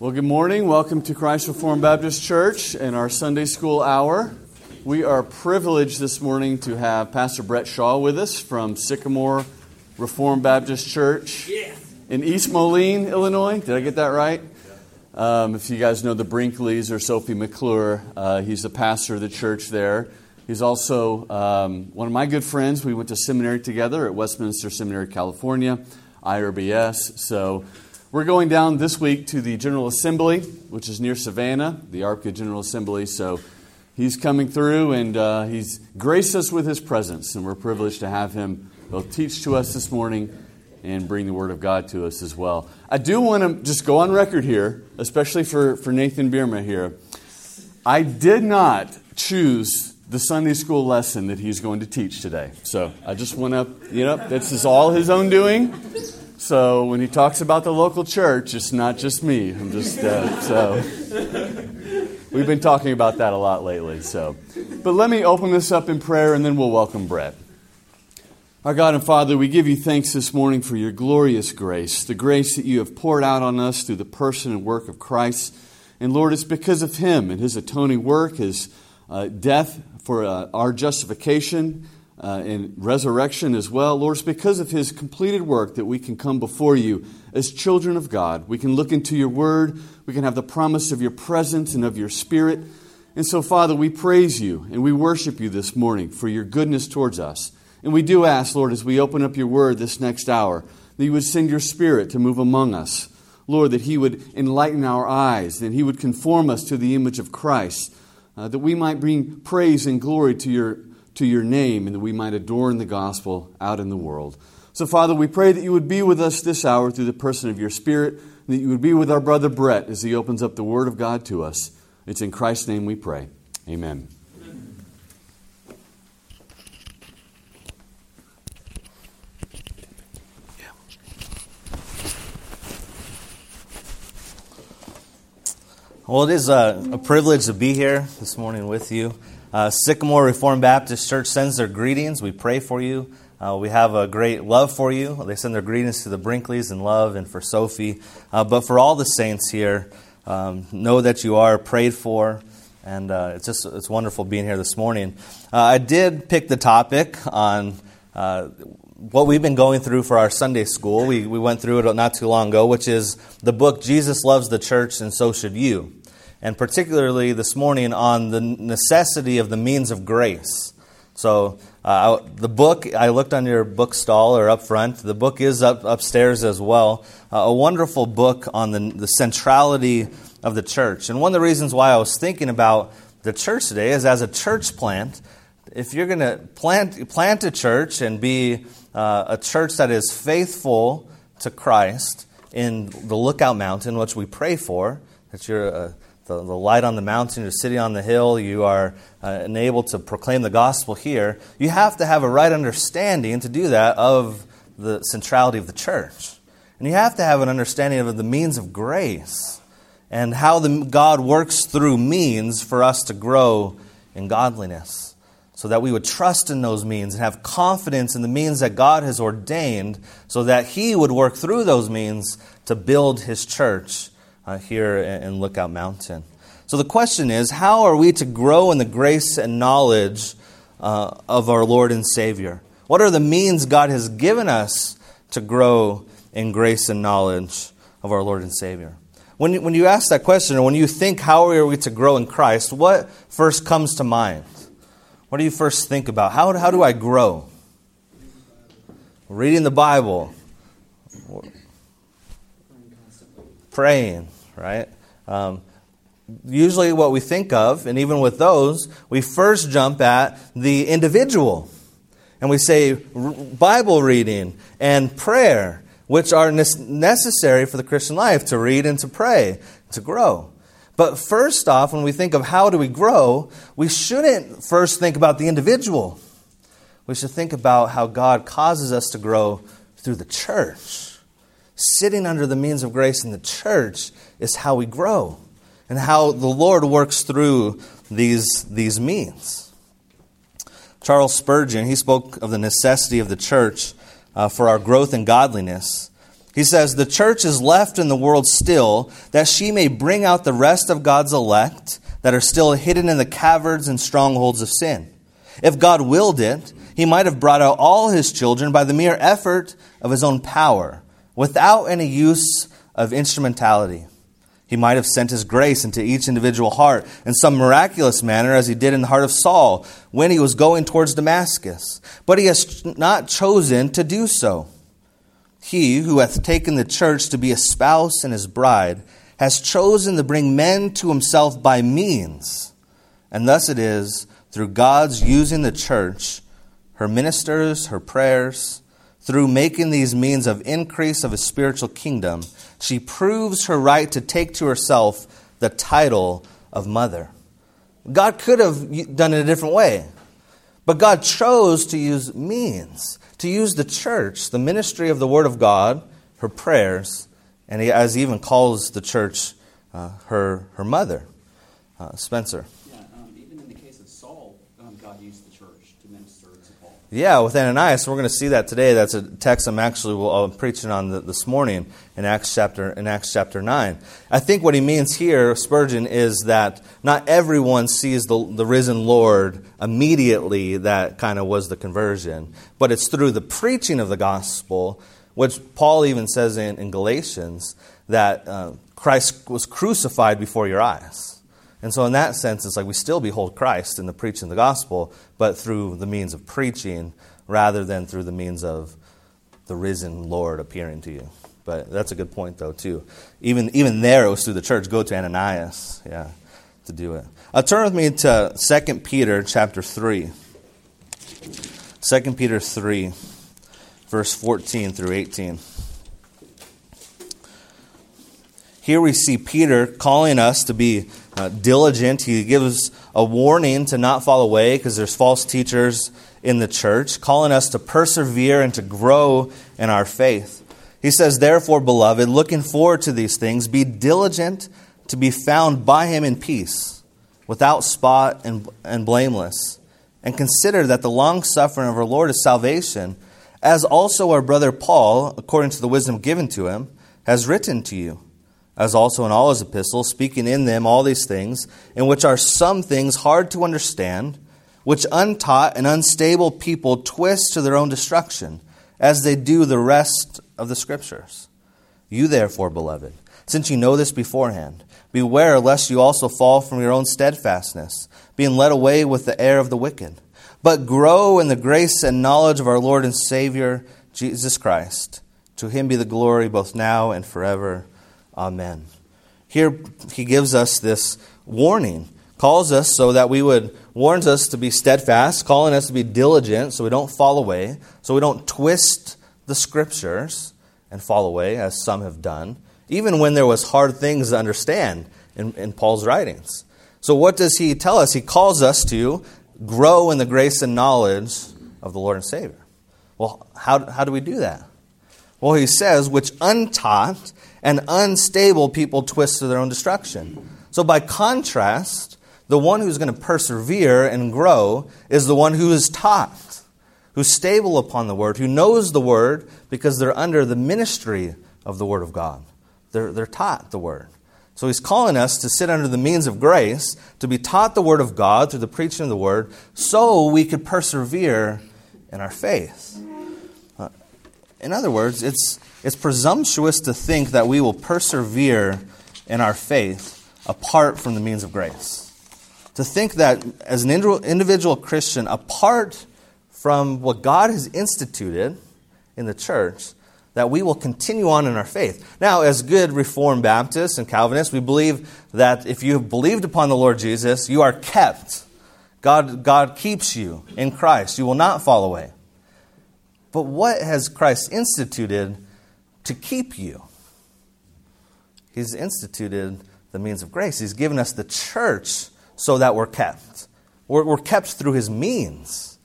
Well, good morning. Welcome to Christ Reformed Baptist Church and our Sunday school hour. We are privileged this morning to have Pastor Brett Shaw with us from Sycamore Reformed Baptist Church in East Moline, Illinois. Did I get that right? Um, if you guys know the Brinkleys or Sophie McClure, uh, he's the pastor of the church there. He's also um, one of my good friends. We went to seminary together at Westminster Seminary, California, IRBS. So we're going down this week to the General Assembly, which is near Savannah, the ARBCA General Assembly. So he's coming through and uh, he's graced us with his presence, and we're privileged to have him both teach to us this morning and bring the Word of God to us as well. I do want to just go on record here, especially for, for Nathan Bierma here. I did not choose the Sunday school lesson that he's going to teach today. So I just want to, you know, this is all his own doing. So when he talks about the local church, it's not just me. I'm just uh, so we've been talking about that a lot lately. So, but let me open this up in prayer, and then we'll welcome Brett. Our God and Father, we give you thanks this morning for your glorious grace, the grace that you have poured out on us through the person and work of Christ. And Lord, it's because of him and his atoning work, his uh, death for uh, our justification uh, and resurrection as well. Lord, it's because of his completed work that we can come before you as children of God. We can look into your word, we can have the promise of your presence and of your spirit. And so, Father, we praise you and we worship you this morning for your goodness towards us. And we do ask, Lord, as we open up your word this next hour, that you would send your spirit to move among us. Lord, that he would enlighten our eyes, that he would conform us to the image of Christ, uh, that we might bring praise and glory to your to your name and that we might adorn the gospel out in the world. So, Father, we pray that you would be with us this hour through the person of your Spirit, and that you would be with our brother Brett as he opens up the Word of God to us. It's in Christ's name we pray. Amen. Well, it is a, a, privilege to be here this morning with you. Uh, Sycamore Reformed Baptist Church sends their greetings. We pray for you. Uh, we have a great love for you. They send their greetings to the Brinkleys and love and for Sophie. Uh, but for all the saints here, um, know that you are prayed for. And uh, it's just it's wonderful being here this morning. Uh, I did pick the topic on uh, what we've been going through for our Sunday school. We, we went through it not too long ago, which is the book Jesus Loves the Church and So Should You and particularly this morning on the necessity of the means of grace. So, uh, the book, I looked on your book stall or up front. The book is up upstairs as well. Uh, a wonderful book on the, the centrality of the church. And one of the reasons why I was thinking about the church today is as a church plant, if you're going to plant, plant a church and be uh, a church that is faithful to Christ in the Lookout Mountain, which we pray for, that you're a the, the light on the mountain, you're sitting on the hill, you are uh, enabled to proclaim the gospel here, you have to have a right understanding to do that of the centrality of the church. And you have to have an understanding of the means of grace and how the, God works through means for us to grow in godliness. So that we would trust in those means and have confidence in the means that God has ordained, so that He would work through those means to build His church uh, here in Lookout Mountain. So the question is how are we to grow in the grace and knowledge uh, of our Lord and Savior? What are the means God has given us to grow in grace and knowledge of our Lord and Savior? When you, when you ask that question, or when you think, how are we to grow in Christ, what first comes to mind? What do you first think about? How, how do I grow? Reading the Bible, praying, right? Um, usually, what we think of, and even with those, we first jump at the individual. And we say Bible reading and prayer, which are necessary for the Christian life to read and to pray, to grow. But first off, when we think of how do we grow, we shouldn't first think about the individual. We should think about how God causes us to grow through the church. Sitting under the means of grace in the church is how we grow and how the Lord works through these, these means. Charles Spurgeon, he spoke of the necessity of the church uh, for our growth in godliness. He says, The church is left in the world still, that she may bring out the rest of God's elect that are still hidden in the caverns and strongholds of sin. If God willed it, he might have brought out all his children by the mere effort of his own power, without any use of instrumentality. He might have sent his grace into each individual heart in some miraculous manner, as he did in the heart of Saul when he was going towards Damascus. But he has not chosen to do so. He who hath taken the church to be a spouse and his bride has chosen to bring men to himself by means. And thus it is through God's using the church, her ministers, her prayers, through making these means of increase of a spiritual kingdom, she proves her right to take to herself the title of mother. God could have done it a different way, but God chose to use means, to use the church, the ministry of the Word of God, her prayers, and he, as he even calls the church uh, her, her mother. Uh, Spencer. Yeah, with Ananias, we're going to see that today. That's a text I'm actually uh, preaching on the, this morning in Acts chapter in Acts chapter nine. I think what he means here, Spurgeon, is that not everyone sees the, the risen Lord immediately. That kind of was the conversion, but it's through the preaching of the gospel, which Paul even says in, in Galatians that uh, Christ was crucified before your eyes. And so, in that sense, it's like we still behold Christ in the preaching of the gospel, but through the means of preaching rather than through the means of the risen Lord appearing to you. But that's a good point, though, too. Even, even there, it was through the church. Go to Ananias, yeah, to do it. Uh, turn with me to 2 Peter chapter 3. 2 Peter 3, verse 14 through 18. Here we see Peter calling us to be uh, diligent. He gives a warning to not fall away because there's false teachers in the church, calling us to persevere and to grow in our faith. He says, Therefore, beloved, looking forward to these things, be diligent to be found by him in peace, without spot and, and blameless. And consider that the long suffering of our Lord is salvation, as also our brother Paul, according to the wisdom given to him, has written to you as also in all his epistles, speaking in them all these things, in which are some things hard to understand, which untaught and unstable people twist to their own destruction, as they do the rest of the Scriptures. You, therefore, beloved, since you know this beforehand, beware lest you also fall from your own steadfastness, being led away with the air of the wicked, but grow in the grace and knowledge of our Lord and Savior, Jesus Christ. To him be the glory both now and forever. Amen. Here he gives us this warning, calls us so that we would, warns us to be steadfast, calling us to be diligent so we don't fall away, so we don't twist the scriptures and fall away, as some have done, even when there was hard things to understand in, in Paul's writings. So what does he tell us? He calls us to grow in the grace and knowledge of the Lord and Savior. Well, how, how do we do that? Well, he says, which untaught and unstable people twist to their own destruction. So, by contrast, the one who's going to persevere and grow is the one who is taught, who's stable upon the word, who knows the word because they're under the ministry of the word of God. They're, they're taught the word. So he's calling us to sit under the means of grace, to be taught the word of God through the preaching of the word, so we could persevere in our faith. Uh, in other words, it's it's presumptuous to think that we will persevere in our faith apart from the means of grace. To think that as an individual Christian, apart from what God has instituted in the church, that we will continue on in our faith. Now, as good Reformed Baptists and Calvinists, we believe that if you have believed upon the Lord Jesus, you are kept. God, God keeps you in Christ. You will not fall away. But what has Christ instituted to keep you. He's instituted the means of grace. He's given us the church so that we're kept. We're, we're kept through His means,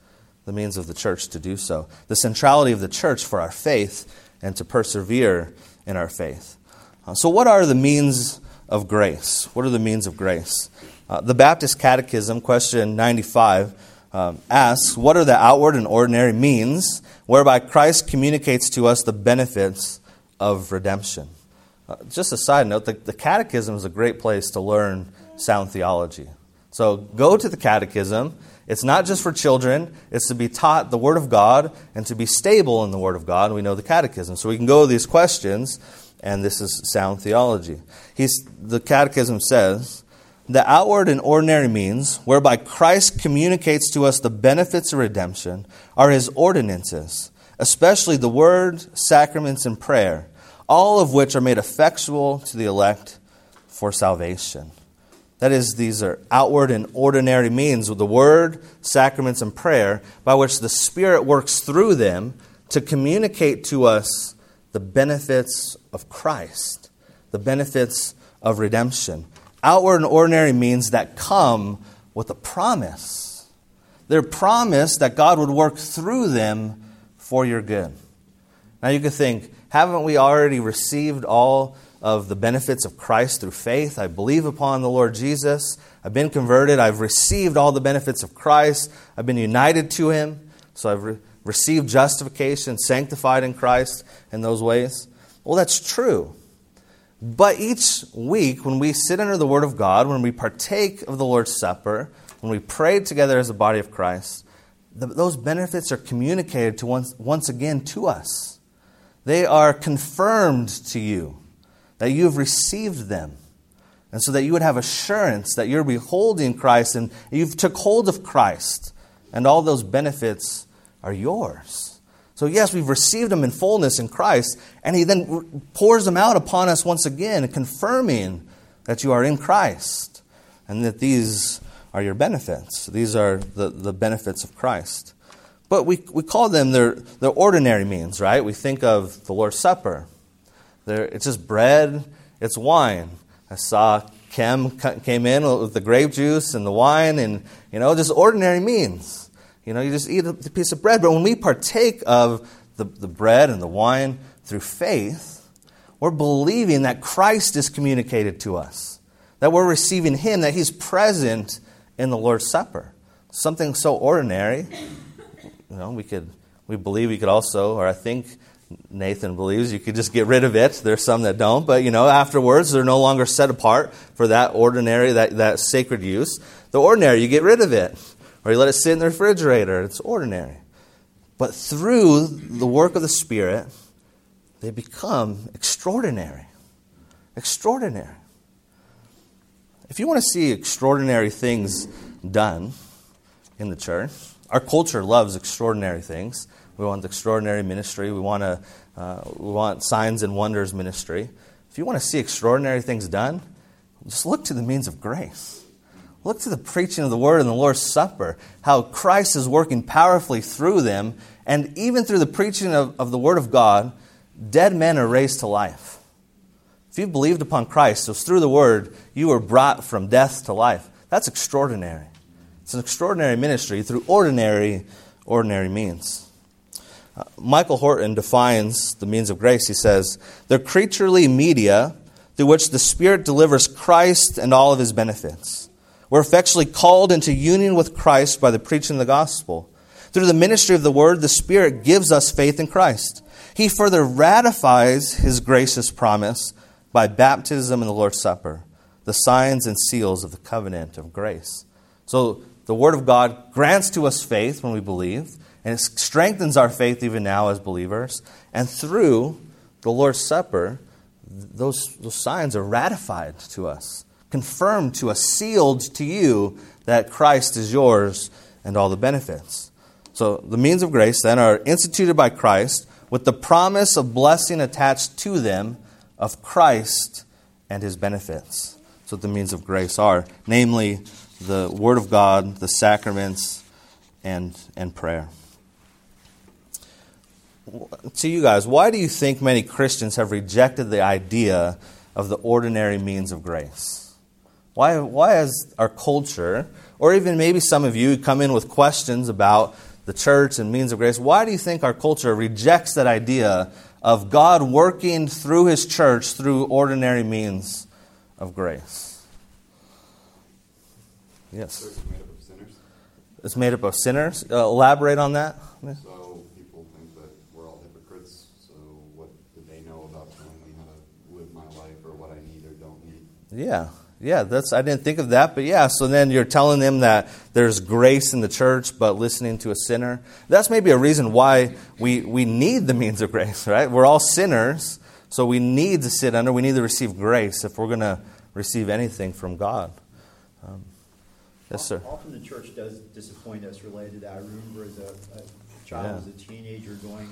the means of the church to do so. The centrality of the church for our faith and to persevere in our faith. Uh, so, what are the means of grace? What are the means of grace? Uh, the Baptist Catechism, question 95, um, asks What are the outward and ordinary means whereby Christ communicates to us the benefits of redemption. Uh, just a side note the, the Catechism is a great place to learn sound theology. So go to the Catechism. It's not just for children, it's to be taught the Word of God and to be stable in the Word of God. We know the Catechism. So we can go to these questions, and this is sound theology. He's, the Catechism says, the outward and ordinary means whereby Christ communicates to us the benefits of redemption are his ordinances, especially the word, sacraments, and prayer, all of which are made effectual to the elect for salvation. That is, these are outward and ordinary means with the word, sacraments, and prayer by which the Spirit works through them to communicate to us the benefits of Christ, the benefits of redemption. Outward and ordinary means that come with a promise. They're promised that God would work through them for your good. Now you could think, haven't we already received all of the benefits of Christ through faith. I believe upon the Lord Jesus. I've been converted. I've received all the benefits of Christ. I've been united to Him. So I've re- received justification, sanctified in Christ in those ways. Well, that's true. But each week, when we sit under the Word of God, when we partake of the Lord's Supper, when we pray together as a body of Christ, the, those benefits are communicated to once, once again to us. They are confirmed to you that you have received them. And so that you would have assurance that you're beholding Christ and you've took hold of Christ and all those benefits are yours. So yes, we've received them in fullness in Christ and he then pours them out upon us once again, confirming that you are in Christ and that these are your benefits. These are the, the benefits of Christ. But we, we call them their, their ordinary means, right? We think of the Lord's Supper. It's just bread, it's wine. I saw Kim came in with the grape juice and the wine, and you know, just ordinary means. You know, you just eat a piece of bread. But when we partake of the, the bread and the wine through faith, we're believing that Christ is communicated to us, that we're receiving Him, that He's present in the Lord's Supper. Something so ordinary, you know, we could we believe we could also, or I think Nathan believes you could just get rid of it. There's some that don't, but you know, afterwards they're no longer set apart for that ordinary, that, that sacred use. The ordinary, you get rid of it. Or you let it sit in the refrigerator. It's ordinary. But through the work of the Spirit, they become extraordinary. Extraordinary. If you want to see extraordinary things done in the church, our culture loves extraordinary things. We want extraordinary ministry. We want, a, uh, we want signs and wonders ministry. If you want to see extraordinary things done, just look to the means of grace. Look to the preaching of the word and the Lord's Supper, how Christ is working powerfully through them, and even through the preaching of, of the word of God, dead men are raised to life. If you believed upon Christ, it was through the word, you were brought from death to life. That's extraordinary. It's an extraordinary ministry through ordinary, ordinary means. Uh, Michael Horton defines the means of grace. He says, they're creaturely media through which the Spirit delivers Christ and all of his benefits. We're effectually called into union with Christ by the preaching of the gospel. Through the ministry of the word, the Spirit gives us faith in Christ. He further ratifies his gracious promise by baptism and the Lord's Supper, the signs and seals of the covenant of grace. So the Word of God grants to us faith when we believe. And it strengthens our faith even now as believers. And through the Lord's Supper, those, those signs are ratified to us, confirmed to us, sealed to you that Christ is yours and all the benefits. So the means of grace then are instituted by Christ with the promise of blessing attached to them of Christ and his benefits. That's what the means of grace are, namely the Word of God, the sacraments, and, and prayer to you guys, why do you think many Christians have rejected the idea of the ordinary means of grace? Why, why has our culture, or even maybe some of you come in with questions about the church and means of grace, why do you think our culture rejects that idea of God working through His church through ordinary means of grace? Yes. It's made up of sinners? It's made up of sinners. Uh, elaborate on that. Yeah. So people think that we're all hypocrites. So what do they know about telling me how to live my life or what I need or don't need? Yeah. Yeah, that's I didn't think of that, but yeah, so then you're telling them that there's grace in the church, but listening to a sinner. That's maybe a reason why we, we need the means of grace, right? We're all sinners, so we need to sit under, we need to receive grace if we're going to receive anything from God. Um, yes, sir. Often the church does disappoint us related to that. I remember as a, a child, Yeah. as a teenager, going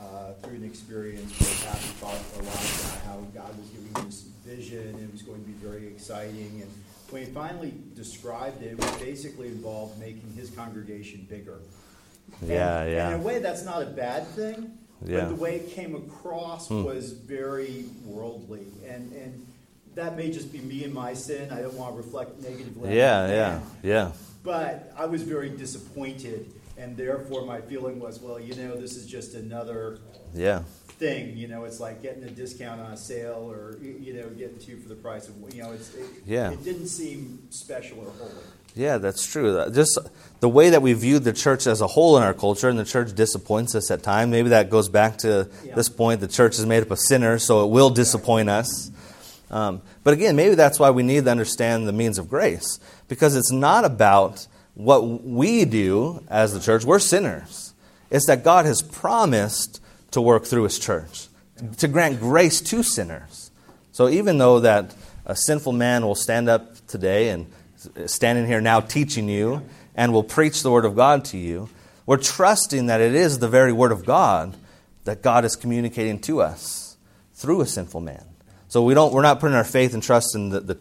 uh, through an experience where Pastor talked a lot about how God was giving him this vision and it was going to be very exciting. And when he finally described it, it was basically involved making his congregation bigger. And- Yeah, yeah. in a way, that's not a bad thing. Yeah. But the way it came across Hmm. was very worldly. And, and that may just be me and my sin. I don't want to reflect negatively. Yeah, yeah, yeah. But I was very disappointed, and therefore my feeling was, well, you know, this is just another Yeah. thing. You know, it's like getting a discount on a sale, or you know, getting two for the price of one. You know, it's it, Yeah. It didn't seem special or holy. Yeah, that's true. Uh, just uh, the way that we view the church as a whole in our culture, and the church disappoints us at times. Maybe that goes back to Yeah. this point. The church is made up of sinners, so it will disappoint us. Um, but again, maybe that's why we need to understand the means of grace, because it's not about what we do as the church. We're sinners. It's that God has promised to work through His church, to grant grace to sinners. So even though that a sinful man will stand up today and standing here now teaching you and will preach the word of God to you, we're trusting that it is the very word of God that God is communicating to us through a sinful man. So we don't, we're not putting our faith and trust in the, the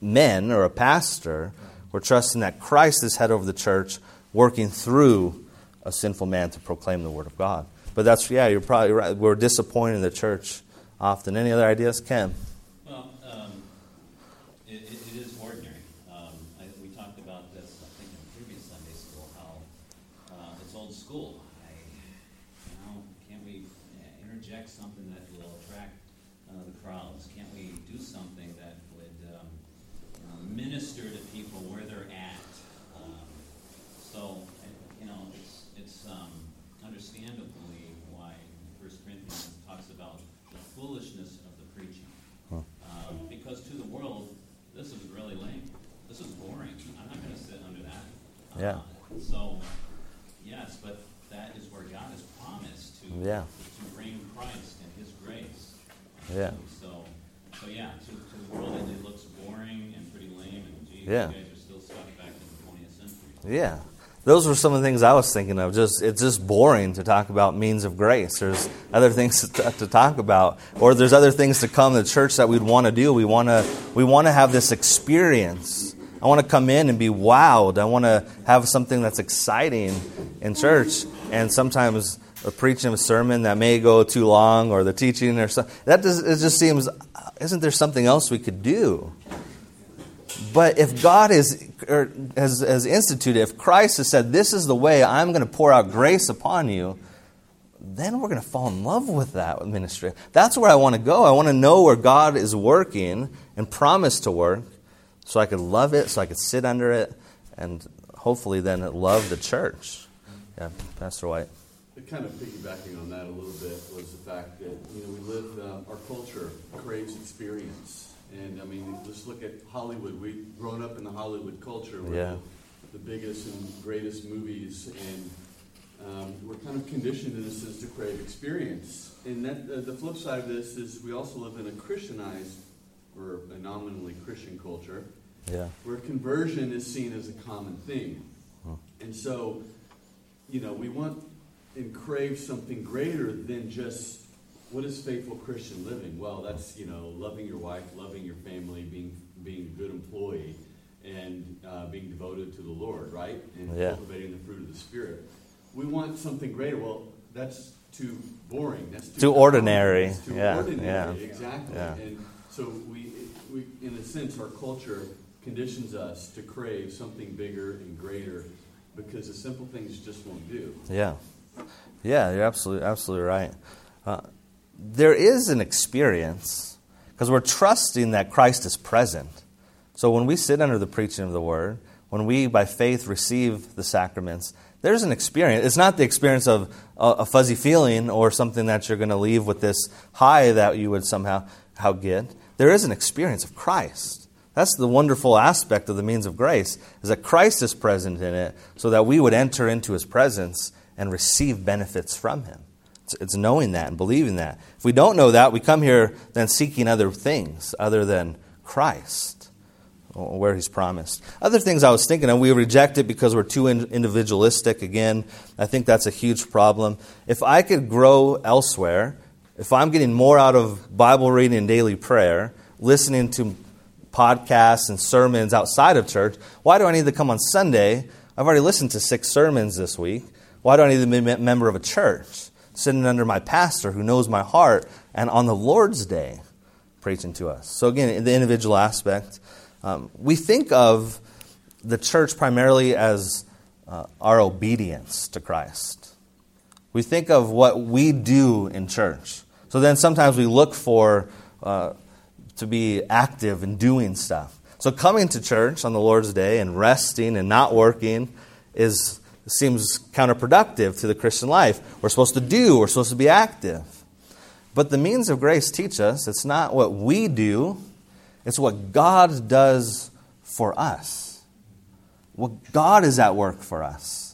men or a pastor. We're trusting that Christ is head over the church, working through a sinful man to proclaim the word of God. But that's, yeah, you're probably right. We're disappointing the church often. Any other ideas, Ken? Well, um, it, it, it is ordinary. Um, I, we talked about this, I think, in previous Sunday school, how uh, it's old school. I, you know, can't we uh, interject something that will attract uh, the crowds? Can't we do something that would um, uh, minister to people where they're at? Um, so, uh, you know, it's, it's um, understandably why First Corinthians talks about the foolishness of the preaching. Um, because to the world, this is really lame. This is boring. I'm not going to sit under that. Yeah. Uh, so, yes, but that is where God has promised to Yeah. to bring Christ and His grace. Yeah. So, so yeah, to, to the world it, it looks boring and pretty lame, and geez, Yeah. you guys are still stuck back in the 20th century. Yeah. Those were some of the things I was thinking of. Just it's just boring to talk about means of grace. There's other things to, to talk about, or there's other things to come to the church that we'd want to do. We want to we want to have this experience. I want to come in and be wowed. I want to have something that's exciting in church. And sometimes a preaching a sermon that may go too long, or the teaching, or something that does, it just seems. Isn't there something else we could do? But if God is, or has, has instituted, if Christ has said, This is the way I'm going to pour out grace upon you, then we're going to fall in love with that ministry. That's where I want to go. I want to know where God is working and promised to work so I could love it, so I could sit under it, and hopefully then love the church. Yeah, Pastor White. Kind of piggybacking on that a little bit was the fact that you know we live um, our culture craves experience, and I mean just look at Hollywood. We've grown up in the Hollywood culture, where Yeah. the, the biggest and greatest movies, and um, we're kind of conditioned in a sense to crave experience. And that uh, the flip side of this is we also live in a Christianized or a nominally Christian culture, Yeah. where conversion is seen as a common thing. And so, you know, we want and crave something greater than just what is faithful Christian living? Well, that's, you know, loving your wife, loving your family, being being a good employee, and uh, being devoted to the Lord, right? And Yeah. cultivating the fruit of the Spirit. We want something greater. Well, that's too boring. That's too, Too ordinary. That's too Yeah, ordinary. yeah. Exactly. Yeah. And so we, we, in a sense, our culture conditions us to crave something bigger and greater because the simple things just won't do. Yeah, yeah, you're absolutely absolutely right. Uh, there is an experience because we're trusting that Christ is present. So when we sit under the preaching of the word, when we by faith receive the sacraments, there's an experience. It's not the experience of a, a fuzzy feeling or something that you're going to leave with this high that you would somehow how good? There is an experience of Christ. That's the wonderful aspect of the means of grace, is that Christ is present in it so that we would enter into his presence and receive benefits from him. It's, it's knowing that and believing that. If we don't know that, we come here then seeking other things other than Christ, uh, where he's promised. Other things I was thinking of, we reject it because we're too individualistic. Again, I think that's a huge problem. If I could grow elsewhere, if I'm getting more out of Bible reading and daily prayer, listening to podcasts and sermons outside of church, why do I need to come on Sunday? I've already listened to six sermons this week. Why do I need to be a member of a church? Sitting under my pastor who knows my heart and on the Lord's day preaching to us. So, again, in the individual aspect, um, we think of the church primarily as uh, our obedience to Christ. We think of what we do in church. So then sometimes we look for uh, to be active and doing stuff. So coming to church on the Lord's day and resting and not working is seems counterproductive to the Christian life. We're supposed to do, we're supposed to be active. But the means of grace teach us it's not what we do, it's what God does for us. What God is at work for us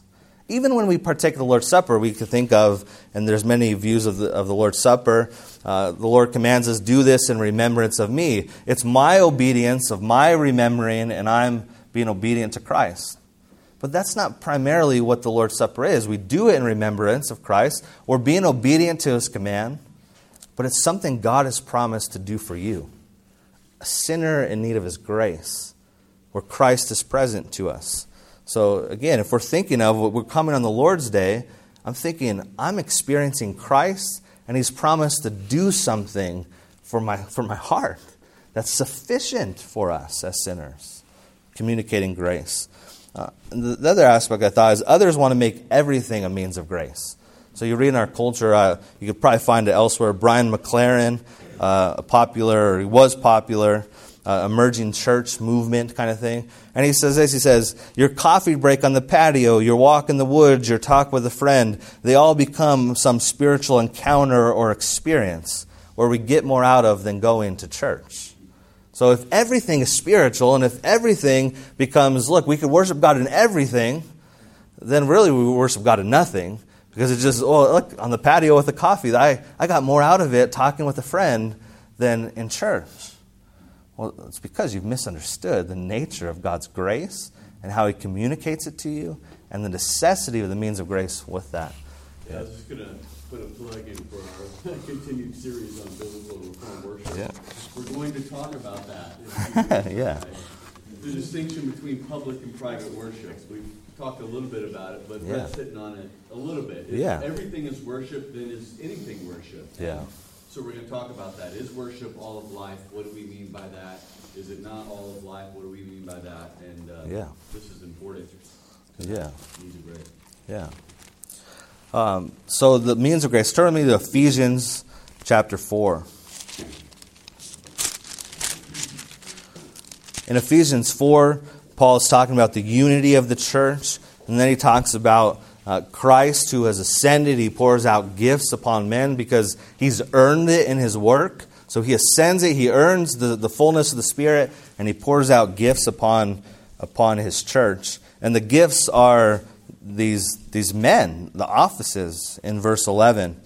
even when we partake of the Lord's Supper, we could think of, and there's many views of the, of the Lord's Supper, uh, the Lord commands us, do this in remembrance of me. It's my obedience, of my remembering, and I'm being obedient to Christ. But that's not primarily what the Lord's Supper is. We do it in remembrance of Christ. We're being obedient to his command, but it's something God has promised to do for you. A sinner in need of his grace, where Christ is present to us. So, again, if we're thinking of what we're coming on the Lord's Day, I'm thinking, I'm experiencing Christ, and He's promised to do something for my, for my heart that's sufficient for us as sinners, communicating grace. Uh, the, the, other aspect I thought is others want to make everything a means of grace. So you read in our culture, uh, you could probably find it elsewhere. Brian McLaren, uh, a popular, or he was popular, uh, emerging church movement kind of thing. And he says this he says, Your coffee break on the patio, your walk in the woods, your talk with a friend, they all become some spiritual encounter or experience where we get more out of than going to church. So if everything is spiritual and if everything becomes, look, we could worship God in everything, then really we worship God in nothing. Because it's just, oh, look, on the patio with the coffee, I, I got more out of it talking with a friend than in church. Well, it's because you've misunderstood the nature of God's grace and how He communicates it to you and the necessity of the means of grace with that. Yeah, I was just going to put a plug in for our continued series on biblical reform worship. Yeah. We're going to talk about that. yeah. The distinction between public and private worship. We've talked a little bit about it, but yeah. Brett's sitting on it a little bit. If yeah. everything is worship, then is anything worship? Yeah. So we're going to talk about that. Is worship all of life? What do we mean by that? Is it not all of life? What do we mean by that? And uh, yeah. this is important. Yeah. Of grace. Yeah. Um, so the means of grace. Turn me to Ephesians chapter 4. In Ephesians 4, Paul is talking about the unity of the church, and then he talks about uh, Christ who has ascended, he pours out gifts upon men because he's earned it in his work. So he ascends it, he earns the, the fullness of the Spirit, and he pours out gifts upon, upon his church. And the gifts are these, these men, the offices, in verse 11.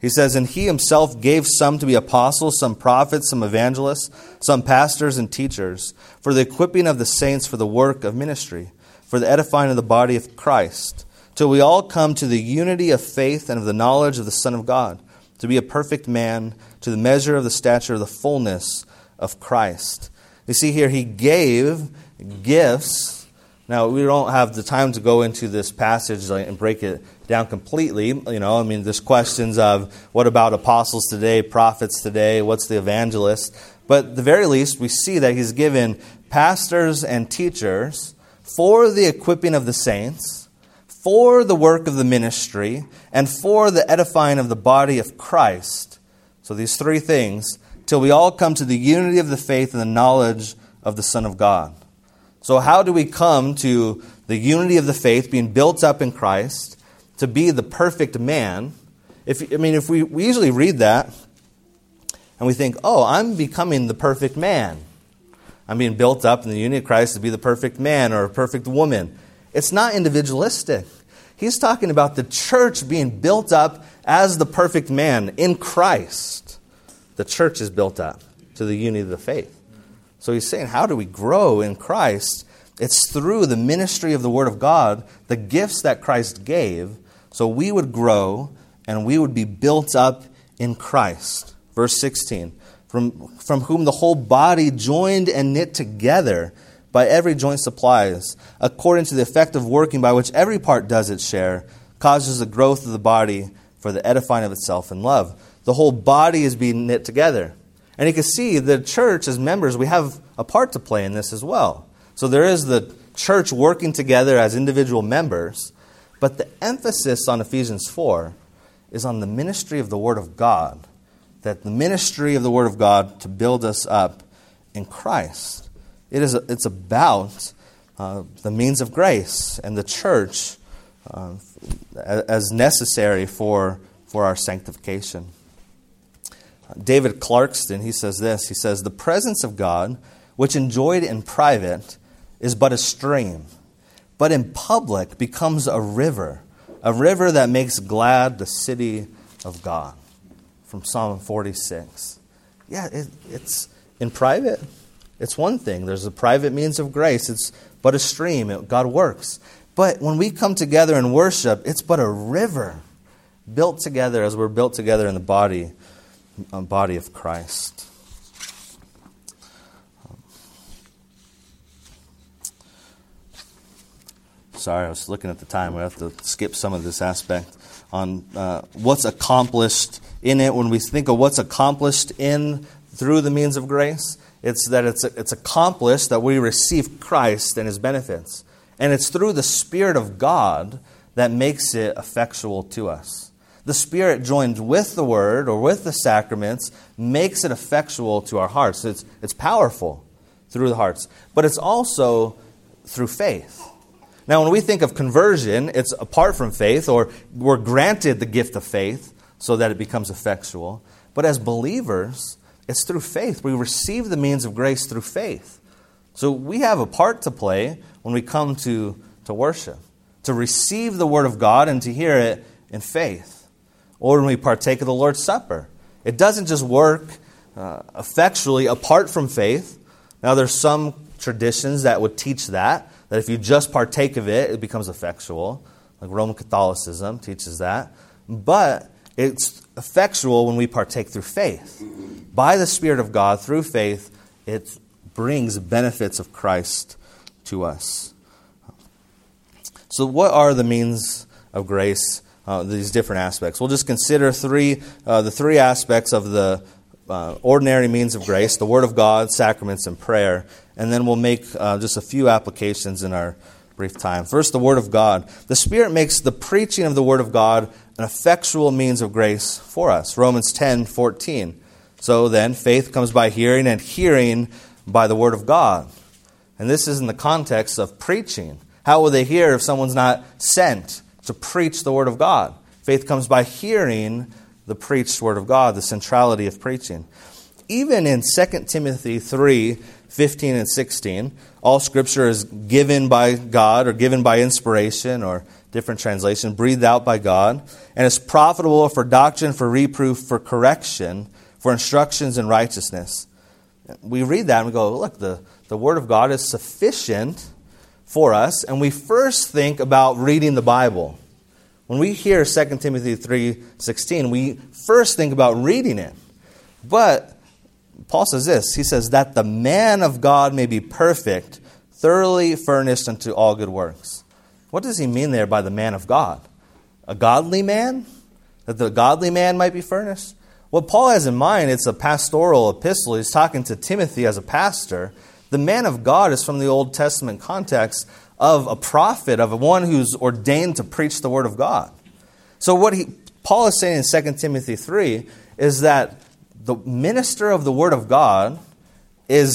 He says, And he himself gave some to be apostles, some prophets, some evangelists, some pastors and teachers, for the equipping of the saints for the work of ministry, for the edifying of the body of Christ till we all come to the unity of faith and of the knowledge of the Son of God, to be a perfect man, to the measure of the stature of the fullness of Christ. You see here, he gave gifts. Now, we don't have the time to go into this passage and break it down completely. You know, I mean, there's questions of what about apostles today, prophets today, what's the evangelist? But at the very least, we see that he's given pastors and teachers for the equipping of the saints for the work of the ministry and for the edifying of the body of Christ. So, these three things, till we all come to the unity of the faith and the knowledge of the Son of God. So, how do we come to the unity of the faith, being built up in Christ, to be the perfect man? If, I mean, if we, we usually read that, and we think, oh, I'm becoming the perfect man. I'm being built up in the unity of Christ to be the perfect man or a perfect woman. It's not individualistic. He's talking about the church being built up as the perfect man in Christ. The church is built up to the unity of the faith. So he's saying, how do we grow in Christ? It's through the ministry of the Word of God, the gifts that Christ gave, so we would grow and we would be built up in Christ. Verse 16 from, from whom the whole body joined and knit together by every joint supplies, according to the effective working by which every part does its share, causes the growth of the body for the edifying of itself in love. The whole body is being knit together. And you can see the church, as members, we have a part to play in this as well. So there is the church working together as individual members, but the emphasis on Ephesians 4 is on the ministry of the Word of God that the ministry of the Word of God to build us up in Christ. It is, it's about uh, the means of grace and the church uh, as necessary for, for our sanctification. David Clarkson, he says this He says, The presence of God, which enjoyed in private, is but a stream, but in public becomes a river, a river that makes glad the city of God from Psalm 46. Yeah, it, it's in private, it's one thing. There's a private means of grace, it's but a stream. It, God works. But when we come together and worship, it's but a river built together as we're built together in the body, body of Christ. Sorry, I was looking at the time. We have to skip some of this aspect on uh, what's accomplished in it, when we think of what's accomplished in through the means of grace, it's that it's, it's accomplished that we receive Christ and his benefits. And it's through the Spirit of God that makes it effectual to us. The Spirit joined with the Word or with the sacraments makes it effectual to our hearts. It's, it's powerful through the hearts, but it's also through faith. Now, when we think of conversion, it's apart from faith, or we're granted the gift of faith so that it becomes effectual. But as believers, it's through faith. We receive the means of grace through faith. So we have a part to play when we come to, to worship, to receive the Word of God and to hear it in faith. Or when we partake of the Lord's Supper. It doesn't just work uh, effectually apart from faith. Now, there's some traditions that would teach that, that if you just partake of it, it becomes effectual. Like Roman Catholicism teaches that. But it's effectual when we partake through faith. By the Spirit of God, through faith, it brings benefits of Christ to us. So, what are the means of grace? Uh, these different aspects. We'll just consider three, uh, the three aspects of the uh, ordinary means of grace the Word of God, sacraments, and prayer. And then we'll make uh, just a few applications in our brief time. First, the Word of God. The Spirit makes the preaching of the Word of God an effectual means of grace for us. Romans 10 14. So then, faith comes by hearing, and hearing by the Word of God. And this is in the context of preaching. How will they hear if someone's not sent to preach the Word of God? Faith comes by hearing the preached Word of God, the centrality of preaching. Even in 2 Timothy 3 15 and 16, all Scripture is given by God or given by inspiration or different translation, breathed out by God, and is profitable for doctrine, for reproof, for correction, for instructions in righteousness. We read that and we go, look, the, the Word of God is sufficient for us, and we first think about reading the Bible. When we hear 2 Timothy 3:16, we first think about reading it. But Paul says this, he says that the man of God may be perfect, thoroughly furnished unto all good works. What does he mean there by the man of God? A godly man? That the godly man might be furnished? What Paul has in mind, it's a pastoral epistle. He's talking to Timothy as a pastor. The man of God is from the Old Testament context of a prophet, of one who's ordained to preach the word of God. So what he, Paul is saying in 2 Timothy 3 is that the minister of the word of God is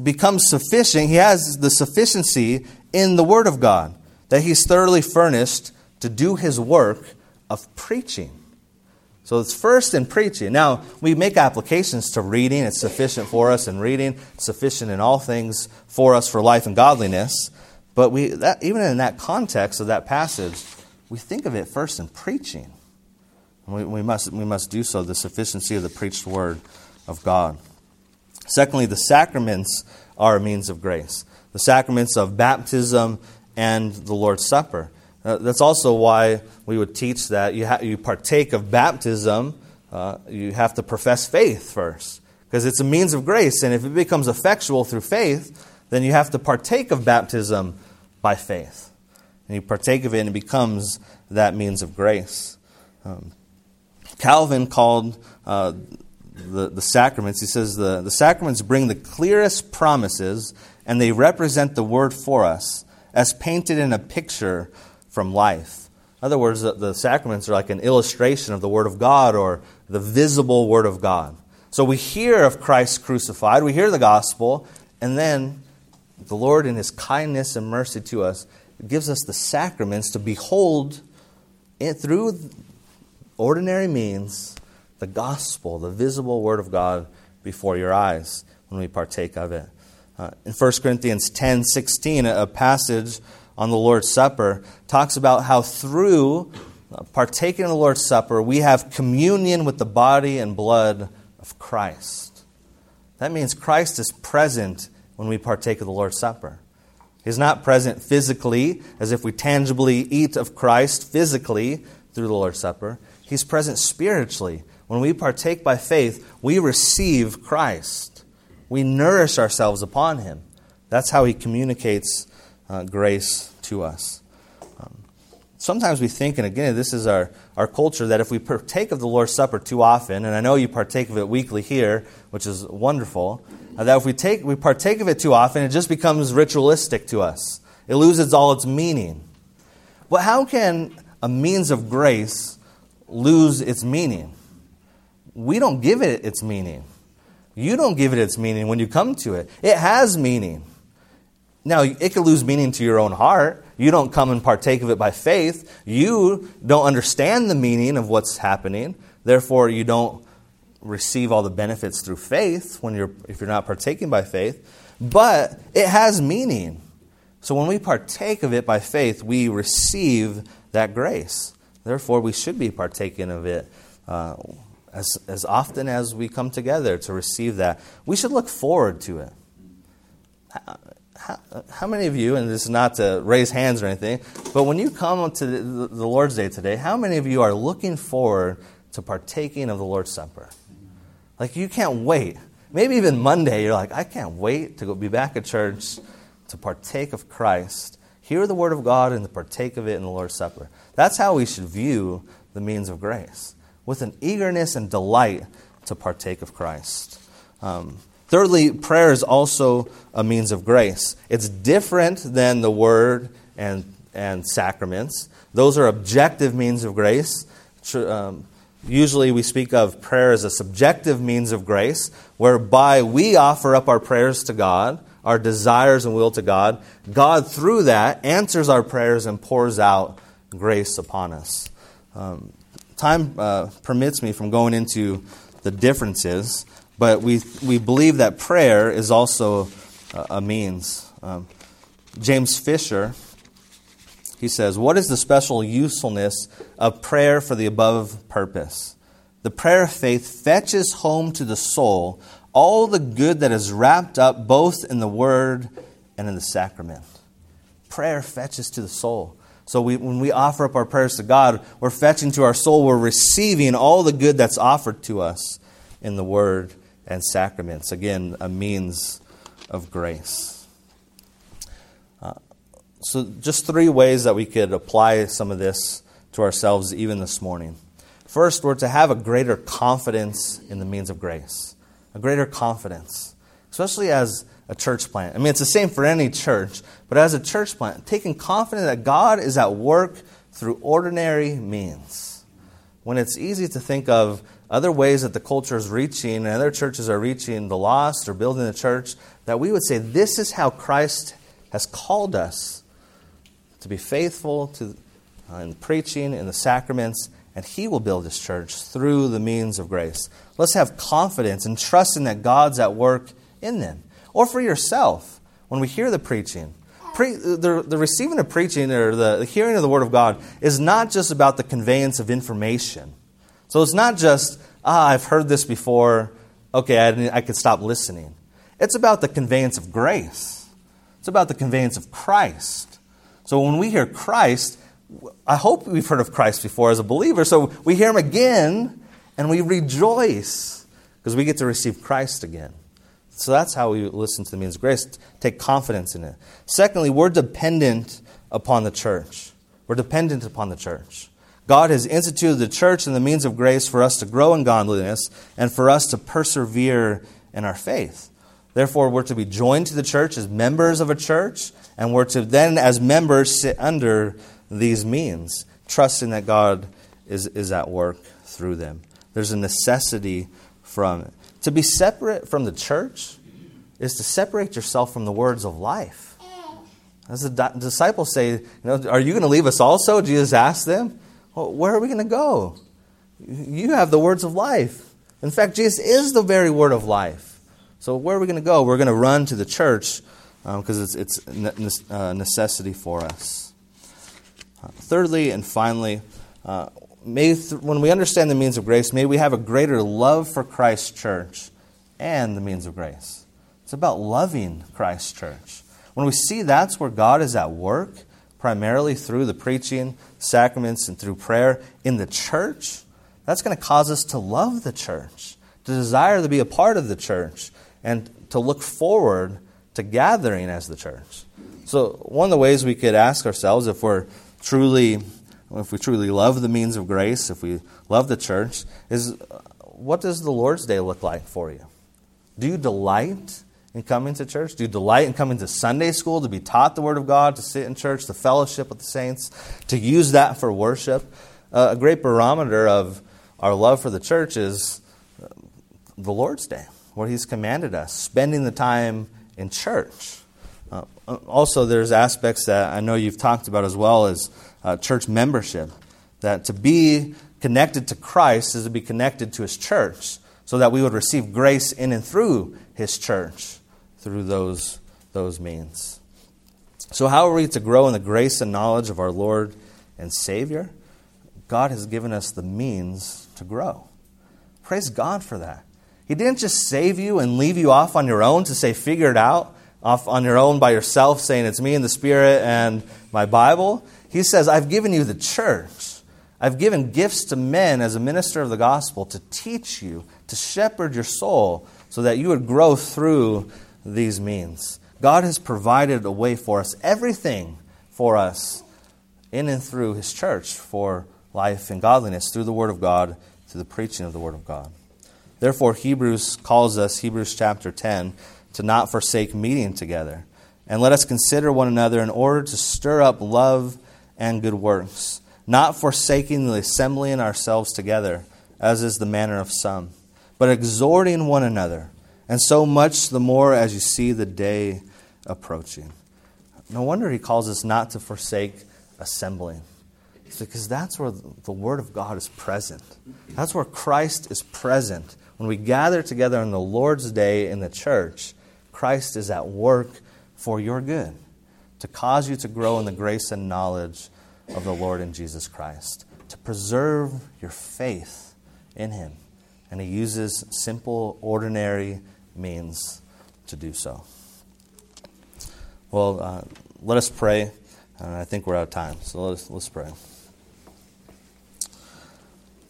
becomes sufficient. He has the sufficiency in the word of God that he's thoroughly furnished to do his work of preaching. So it's first in preaching. Now, we make applications to reading. It's sufficient for us in reading, sufficient in all things for us for life and godliness. But we, that, even in that context of that passage, we think of it first in preaching. We, we, must, we must do so, the sufficiency of the preached word of God. Secondly, the sacraments are a means of grace. The sacraments of baptism and the Lord's Supper. Uh, that's also why we would teach that you, ha- you partake of baptism, uh, you have to profess faith first, because it's a means of grace. And if it becomes effectual through faith, then you have to partake of baptism by faith. And you partake of it, and it becomes that means of grace. Um, Calvin called uh, the, the sacraments, he says, the, the sacraments bring the clearest promises, and they represent the word for us, as painted in a picture from life. In other words, the, the sacraments are like an illustration of the Word of God or the visible Word of God. So we hear of Christ crucified, we hear the gospel, and then the Lord, in His kindness and mercy to us, gives us the sacraments to behold it through ordinary means the gospel, the visible Word of God before your eyes when we partake of it. Uh, in 1 Corinthians 10 16, a passage on the Lord's Supper talks about how through partaking of the Lord's Supper, we have communion with the body and blood of Christ. That means Christ is present when we partake of the Lord's Supper. He's not present physically, as if we tangibly eat of Christ physically through the Lord's Supper. He's present spiritually. When we partake by faith, we receive Christ. We nourish ourselves upon Him. That's how He communicates uh, grace to us. Um, sometimes we think, and again, this is our, our culture, that if we partake of the Lord's Supper too often, and I know you partake of it weekly here, which is wonderful, uh, that if we, take, we partake of it too often, it just becomes ritualistic to us. It loses all its meaning. But how can a means of grace lose its meaning? We don't give it its meaning. You don't give it its meaning when you come to it. It has meaning. Now, it could lose meaning to your own heart. You don't come and partake of it by faith. You don't understand the meaning of what's happening. Therefore, you don't receive all the benefits through faith when you're, if you're not partaking by faith. But it has meaning. So when we partake of it by faith, we receive that grace. Therefore, we should be partaking of it uh, as, as often as we come together to receive that. We should look forward to it how, how, many of you, and this is not to raise hands or anything, but when you come to the, the Lord's Day today, how many of you are looking forward to partaking of the Lord's Supper? Like you can't wait. Maybe even Monday, you're like, I can't wait to go be back at church to partake of Christ, hear the Word of God, and to partake of it in the Lord's Supper. That's how we should view the means of grace, with an eagerness and delight to partake of Christ. Um, Thirdly, prayer is also a means of grace. It's different than the word and, and sacraments. Those are objective means of grace. Um, usually we speak of prayer as a subjective means of grace, whereby we offer up our prayers to God, our desires and will to God. God, through that, answers our prayers and pours out grace upon us. Um, time uh, permits me from going into the differences. But we, we believe that prayer is also a, a means. Um, James Fisher, he says, What is the special usefulness of prayer for the above purpose? The prayer of faith fetches home to the soul all the good that is wrapped up both in the word and in the sacrament. Prayer fetches to the soul. So we, when we offer up our prayers to God, we're fetching to our soul, we're receiving all the good that's offered to us in the word and sacraments. Again, a means of grace. Uh, so, just three ways that we could apply some of this to ourselves even this morning. First, we're to have a greater confidence in the means of grace, a greater confidence, especially as a church plant. I mean, it's the same for any church, but as a church plant, taking confidence that God is at work through ordinary means. When it's easy to think of other ways that the culture is reaching and other churches are reaching the lost or building the church, that we would say this is how Christ has called us to be faithful to uh, in preaching in the sacraments and He will build His church through the means of grace. Let's have confidence and trusting that God's at work in them. Or for yourself, when we hear the preaching, pre, the, the receiving of preaching or the, the hearing of the Word of God is not just about the conveyance of information. So it's not just, ah, I've heard this before, okay, I, I could stop listening. It's about the conveyance of grace, it's about the conveyance of Christ. So when we hear Christ, I hope we've heard of Christ before as a believer, so we hear him again and we rejoice because we get to receive Christ again. So that's how we listen to the means of grace, take confidence in it. Secondly, we're dependent upon the church. We're dependent upon the church. God has instituted the church and the means of grace for us to grow in godliness and for us to persevere in our faith. Therefore, we're to be joined to the church as members of a church, and we're to then, as members, sit under these means, trusting that God is, is at work through them. There's a necessity from it. To be separate from the church is to separate yourself from the words of life. As the disciples say, you know, Are you going to leave us also? Jesus asked them. Well, where are we going to go? You have the words of life. In fact, Jesus is the very word of life. So, where are we going to go? We're going to run to the church because um, it's, it's a uh, necessity for us. Uh, thirdly and finally, uh, may th- when we understand the means of grace, may we have a greater love for Christ's church and the means of grace. It's about loving Christ's church. When we see that's where God is at work, primarily through the preaching, sacraments, and through prayer in the church, that's going to cause us to love the church, to desire to be a part of the church, and to look forward to gathering as the church. So, one of the ways we could ask ourselves if we're truly if we truly love the means of grace, if we love the church, is uh, what does the Lord's Day look like for you? Do you delight in coming to church? Do you delight in coming to Sunday school to be taught the Word of God, to sit in church, to fellowship with the saints, to use that for worship? Uh, a great barometer of our love for the church is the Lord's Day, where He's commanded us, spending the time in church. Uh, also, there's aspects that I know you've talked about as well as uh, church membership. That to be connected to Christ is to be connected to His church, so that we would receive grace in and through His church through those, those means. So, how are we to grow in the grace and knowledge of our Lord and Savior? God has given us the means to grow. Praise God for that. He didn't just save you and leave you off on your own to say, figure it out, off on your own by yourself, saying, it's me and the Spirit and my Bible. He says, I've given you the church. I've given gifts to men as a minister of the gospel to teach you, to shepherd your soul, so that you would grow through these means. God has provided a way for us, everything for us in and through His church for life and godliness through the Word of God, through the preaching of the Word of God. Therefore, Hebrews calls us, Hebrews chapter 10, to not forsake meeting together. And let us consider one another in order to stir up love and good works, not forsaking the assembling ourselves together, as is the manner of some, but exhorting one another, and so much the more as you see the day approaching. No wonder he calls us not to forsake assembling. Because that's where the Word of God is present. That's where Christ is present. When we gather together on the Lord's day in the church, Christ is at work for your good, to cause you to grow in the grace and knowledge of the Lord and Jesus Christ, to preserve your faith in Him. And He uses simple, ordinary means to do so. Well, uh, let us pray. Uh, I think we're out of time, so let us, let's pray.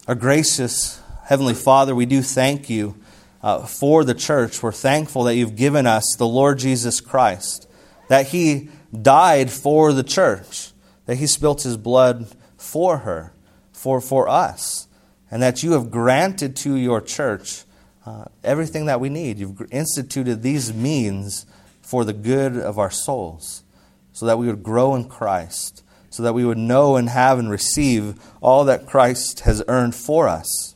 Our gracious Heavenly Father, we do thank you uh, for the church. We're thankful that you've given us the Lord Jesus Christ, that He died for the church that he spilt his blood for her, for, for us, and that you have granted to your church uh, everything that we need. You've instituted these means for the good of our souls, so that we would grow in Christ, so that we would know and have and receive all that Christ has earned for us.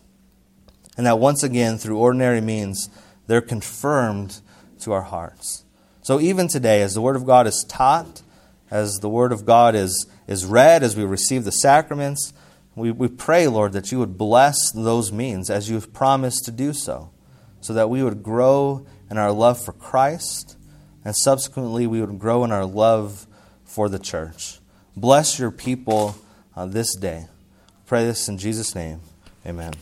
And that once again, through ordinary means, they're confirmed to our hearts. So even today, as the Word of God is taught, as the Word of God is is read, as we receive the sacraments, We, we pray, Lord, that you would bless those means as you have promised to do so, so that we would grow in our love for Christ, and subsequently we would grow in our love for the church. Bless your people uh, this day. Pray this in Jesus' name. Amen.